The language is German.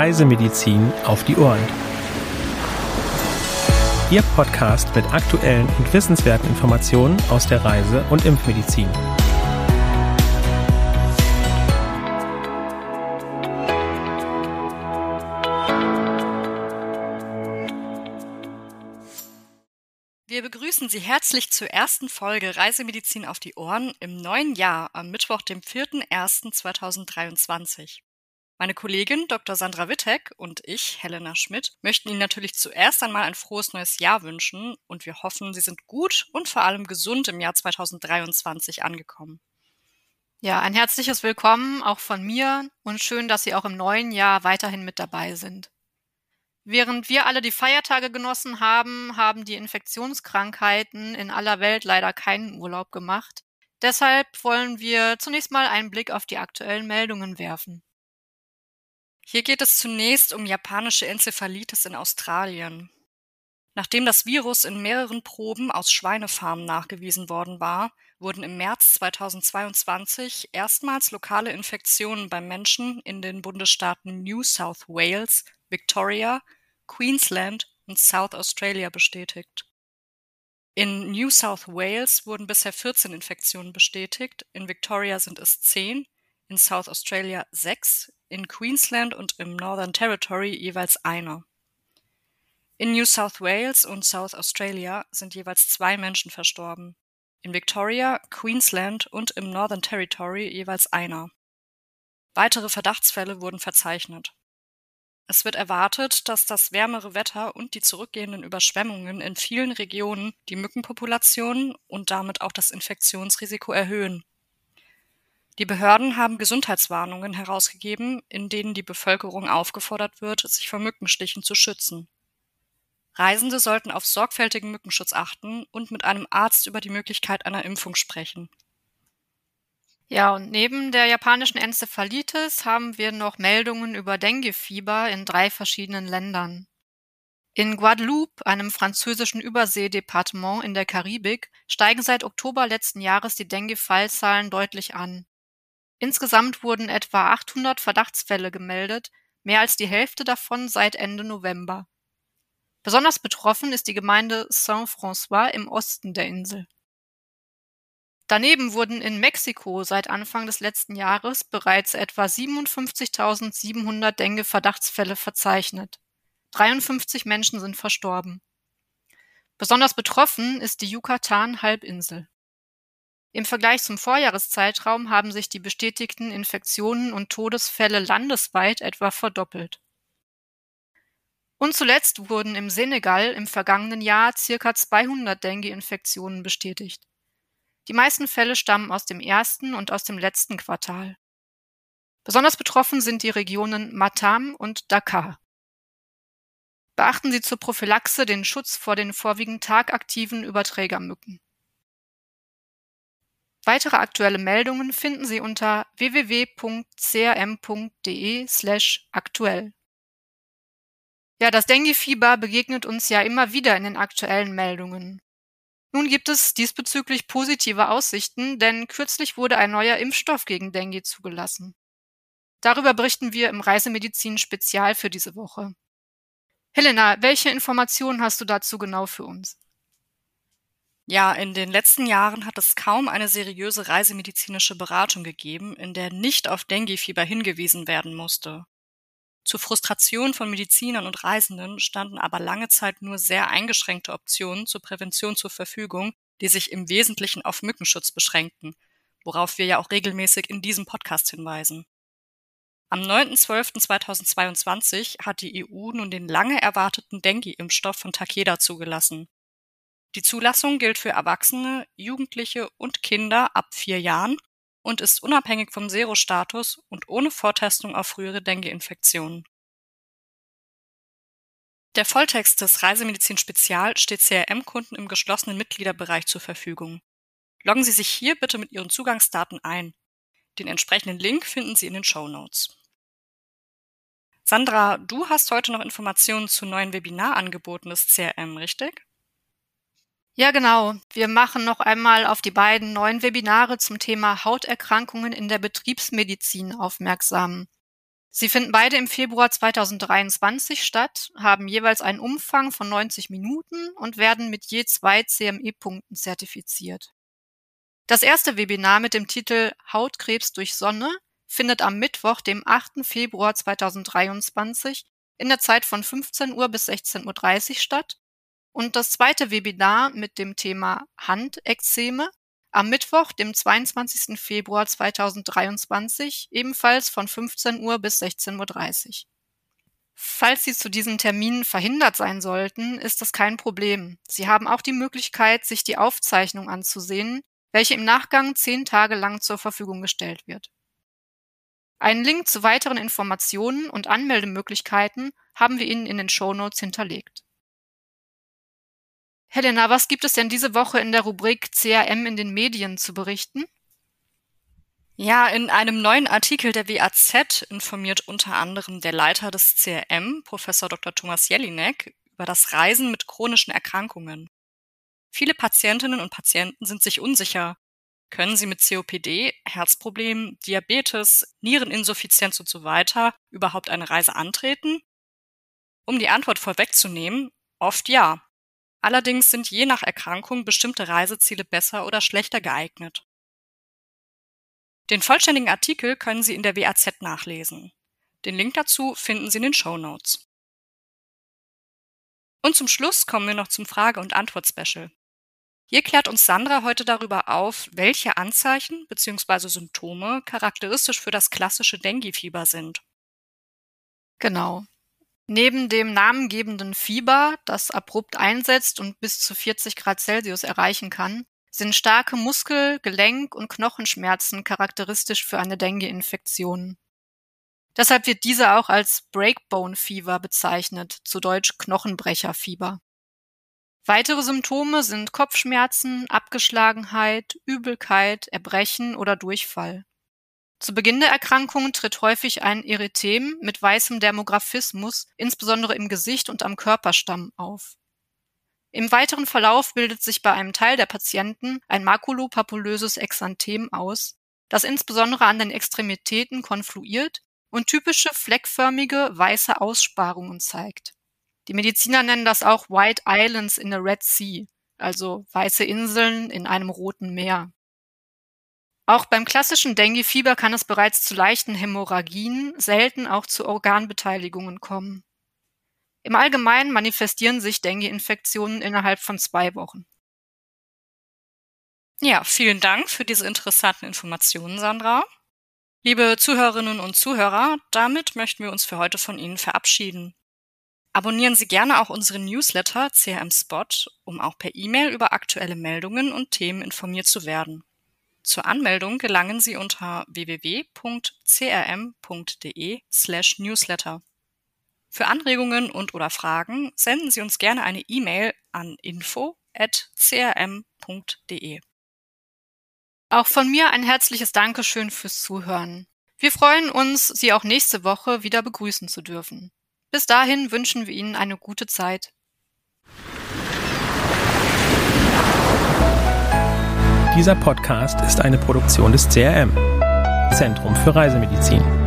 Reisemedizin auf die Ohren. Ihr Podcast mit aktuellen und wissenswerten Informationen aus der Reise- und Impfmedizin. Wir begrüßen Sie herzlich zur ersten Folge Reisemedizin auf die Ohren im neuen Jahr am Mittwoch, dem 4.01.2023. Meine Kollegin Dr. Sandra Wittek und ich, Helena Schmidt, möchten Ihnen natürlich zuerst einmal ein frohes neues Jahr wünschen und wir hoffen, Sie sind gut und vor allem gesund im Jahr 2023 angekommen. Ja, ein herzliches Willkommen auch von mir und schön, dass Sie auch im neuen Jahr weiterhin mit dabei sind. Während wir alle die Feiertage genossen haben, haben die Infektionskrankheiten in aller Welt leider keinen Urlaub gemacht. Deshalb wollen wir zunächst mal einen Blick auf die aktuellen Meldungen werfen. Hier geht es zunächst um japanische Enzephalitis in Australien. Nachdem das Virus in mehreren Proben aus Schweinefarmen nachgewiesen worden war, wurden im März 2022 erstmals lokale Infektionen beim Menschen in den Bundesstaaten New South Wales, Victoria, Queensland und South Australia bestätigt. In New South Wales wurden bisher 14 Infektionen bestätigt, in Victoria sind es 10, in South Australia 6, in Queensland und im Northern Territory jeweils einer. In New South Wales und South Australia sind jeweils zwei Menschen verstorben. In Victoria, Queensland und im Northern Territory jeweils einer. Weitere Verdachtsfälle wurden verzeichnet. Es wird erwartet, dass das wärmere Wetter und die zurückgehenden Überschwemmungen in vielen Regionen die Mückenpopulationen und damit auch das Infektionsrisiko erhöhen. Die Behörden haben Gesundheitswarnungen herausgegeben, in denen die Bevölkerung aufgefordert wird, sich vor Mückenstichen zu schützen. Reisende sollten auf sorgfältigen Mückenschutz achten und mit einem Arzt über die Möglichkeit einer Impfung sprechen. Ja, und neben der japanischen Enzephalitis haben wir noch Meldungen über Denguefieber in drei verschiedenen Ländern. In Guadeloupe, einem französischen Überseedepartement in der Karibik, steigen seit Oktober letzten Jahres die Dengue-Fallzahlen deutlich an. Insgesamt wurden etwa 800 Verdachtsfälle gemeldet, mehr als die Hälfte davon seit Ende November. Besonders betroffen ist die Gemeinde Saint-François im Osten der Insel. Daneben wurden in Mexiko seit Anfang des letzten Jahres bereits etwa 57.700 Dengue-Verdachtsfälle verzeichnet. 53 Menschen sind verstorben. Besonders betroffen ist die Yucatan-Halbinsel. Im Vergleich zum Vorjahreszeitraum haben sich die bestätigten Infektionen und Todesfälle landesweit etwa verdoppelt. Und zuletzt wurden im Senegal im vergangenen Jahr circa 200 Dengue-Infektionen bestätigt. Die meisten Fälle stammen aus dem ersten und aus dem letzten Quartal. Besonders betroffen sind die Regionen Matam und Dakar. Beachten Sie zur Prophylaxe den Schutz vor den vorwiegend tagaktiven Überträgermücken. Weitere aktuelle Meldungen finden Sie unter www.crm.de/aktuell. Ja, das Dengue-Fieber begegnet uns ja immer wieder in den aktuellen Meldungen. Nun gibt es diesbezüglich positive Aussichten, denn kürzlich wurde ein neuer Impfstoff gegen Dengue zugelassen. Darüber berichten wir im Reisemedizin Spezial für diese Woche. Helena, welche Informationen hast du dazu genau für uns? Ja, in den letzten Jahren hat es kaum eine seriöse reisemedizinische Beratung gegeben, in der nicht auf Dengue-Fieber hingewiesen werden musste. Zur Frustration von Medizinern und Reisenden standen aber lange Zeit nur sehr eingeschränkte Optionen zur Prävention zur Verfügung, die sich im Wesentlichen auf Mückenschutz beschränkten, worauf wir ja auch regelmäßig in diesem Podcast hinweisen. Am 9.12.2022 hat die EU nun den lange erwarteten Dengue-Impfstoff von Takeda zugelassen. Die Zulassung gilt für Erwachsene, Jugendliche und Kinder ab vier Jahren und ist unabhängig vom Serostatus und ohne Vortestung auf frühere Dengue-Infektionen. Der Volltext des Reisemedizin Spezial steht CRM-Kunden im geschlossenen Mitgliederbereich zur Verfügung. Loggen Sie sich hier bitte mit Ihren Zugangsdaten ein. Den entsprechenden Link finden Sie in den Show Notes. Sandra, du hast heute noch Informationen zu neuen Webinarangeboten des CRM, richtig? Ja, genau. Wir machen noch einmal auf die beiden neuen Webinare zum Thema Hauterkrankungen in der Betriebsmedizin aufmerksam. Sie finden beide im Februar 2023 statt, haben jeweils einen Umfang von 90 Minuten und werden mit je zwei CME-Punkten zertifiziert. Das erste Webinar mit dem Titel Hautkrebs durch Sonne findet am Mittwoch, dem 8. Februar 2023 in der Zeit von 15 Uhr bis 16.30 Uhr statt und das zweite Webinar mit dem Thema Handekzeme am Mittwoch, dem 22. Februar 2023, ebenfalls von 15 Uhr bis 16.30 Uhr. Falls Sie zu diesen Terminen verhindert sein sollten, ist das kein Problem. Sie haben auch die Möglichkeit, sich die Aufzeichnung anzusehen, welche im Nachgang zehn Tage lang zur Verfügung gestellt wird. Einen Link zu weiteren Informationen und Anmeldemöglichkeiten haben wir Ihnen in den Show Notes hinterlegt. Helena, was gibt es denn diese Woche in der Rubrik CRM in den Medien zu berichten? Ja, in einem neuen Artikel der WAZ informiert unter anderem der Leiter des CRM, Professor Dr. Thomas Jelinek, über das Reisen mit chronischen Erkrankungen. Viele Patientinnen und Patienten sind sich unsicher. Können sie mit COPD, Herzproblemen, Diabetes, Niereninsuffizienz und so weiter überhaupt eine Reise antreten? Um die Antwort vorwegzunehmen, oft ja. Allerdings sind je nach Erkrankung bestimmte Reiseziele besser oder schlechter geeignet. Den vollständigen Artikel können Sie in der WAZ nachlesen. Den Link dazu finden Sie in den Show Notes. Und zum Schluss kommen wir noch zum Frage- und Antwort-Special. Hier klärt uns Sandra heute darüber auf, welche Anzeichen bzw. Symptome charakteristisch für das klassische Dengue-Fieber sind. Genau. Neben dem namengebenden Fieber, das abrupt einsetzt und bis zu 40 Grad Celsius erreichen kann, sind starke Muskel-, Gelenk- und Knochenschmerzen charakteristisch für eine Dengue-Infektion. Deshalb wird diese auch als Breakbone Fever bezeichnet, zu Deutsch Knochenbrecherfieber. Weitere Symptome sind Kopfschmerzen, Abgeschlagenheit, Übelkeit, Erbrechen oder Durchfall. Zu Beginn der Erkrankung tritt häufig ein Erythem mit weißem Dermographismus, insbesondere im Gesicht und am Körperstamm, auf. Im weiteren Verlauf bildet sich bei einem Teil der Patienten ein makulopapulöses Exanthem aus, das insbesondere an den Extremitäten konfluiert und typische fleckförmige weiße Aussparungen zeigt. Die Mediziner nennen das auch White Islands in the Red Sea, also weiße Inseln in einem roten Meer. Auch beim klassischen Dengue-Fieber kann es bereits zu leichten Hämorrhagien, selten auch zu Organbeteiligungen kommen. Im Allgemeinen manifestieren sich Dengue-Infektionen innerhalb von zwei Wochen. Ja, vielen Dank für diese interessanten Informationen, Sandra. Liebe Zuhörerinnen und Zuhörer, damit möchten wir uns für heute von Ihnen verabschieden. Abonnieren Sie gerne auch unseren Newsletter CRM Spot, um auch per E-Mail über aktuelle Meldungen und Themen informiert zu werden. Zur Anmeldung gelangen Sie unter www.crm.de/newsletter. Für Anregungen und/oder Fragen senden Sie uns gerne eine E-Mail an info@crm.de. Auch von mir ein herzliches Dankeschön fürs Zuhören. Wir freuen uns, Sie auch nächste Woche wieder begrüßen zu dürfen. Bis dahin wünschen wir Ihnen eine gute Zeit. Dieser Podcast ist eine Produktion des CRM, Zentrum für Reisemedizin.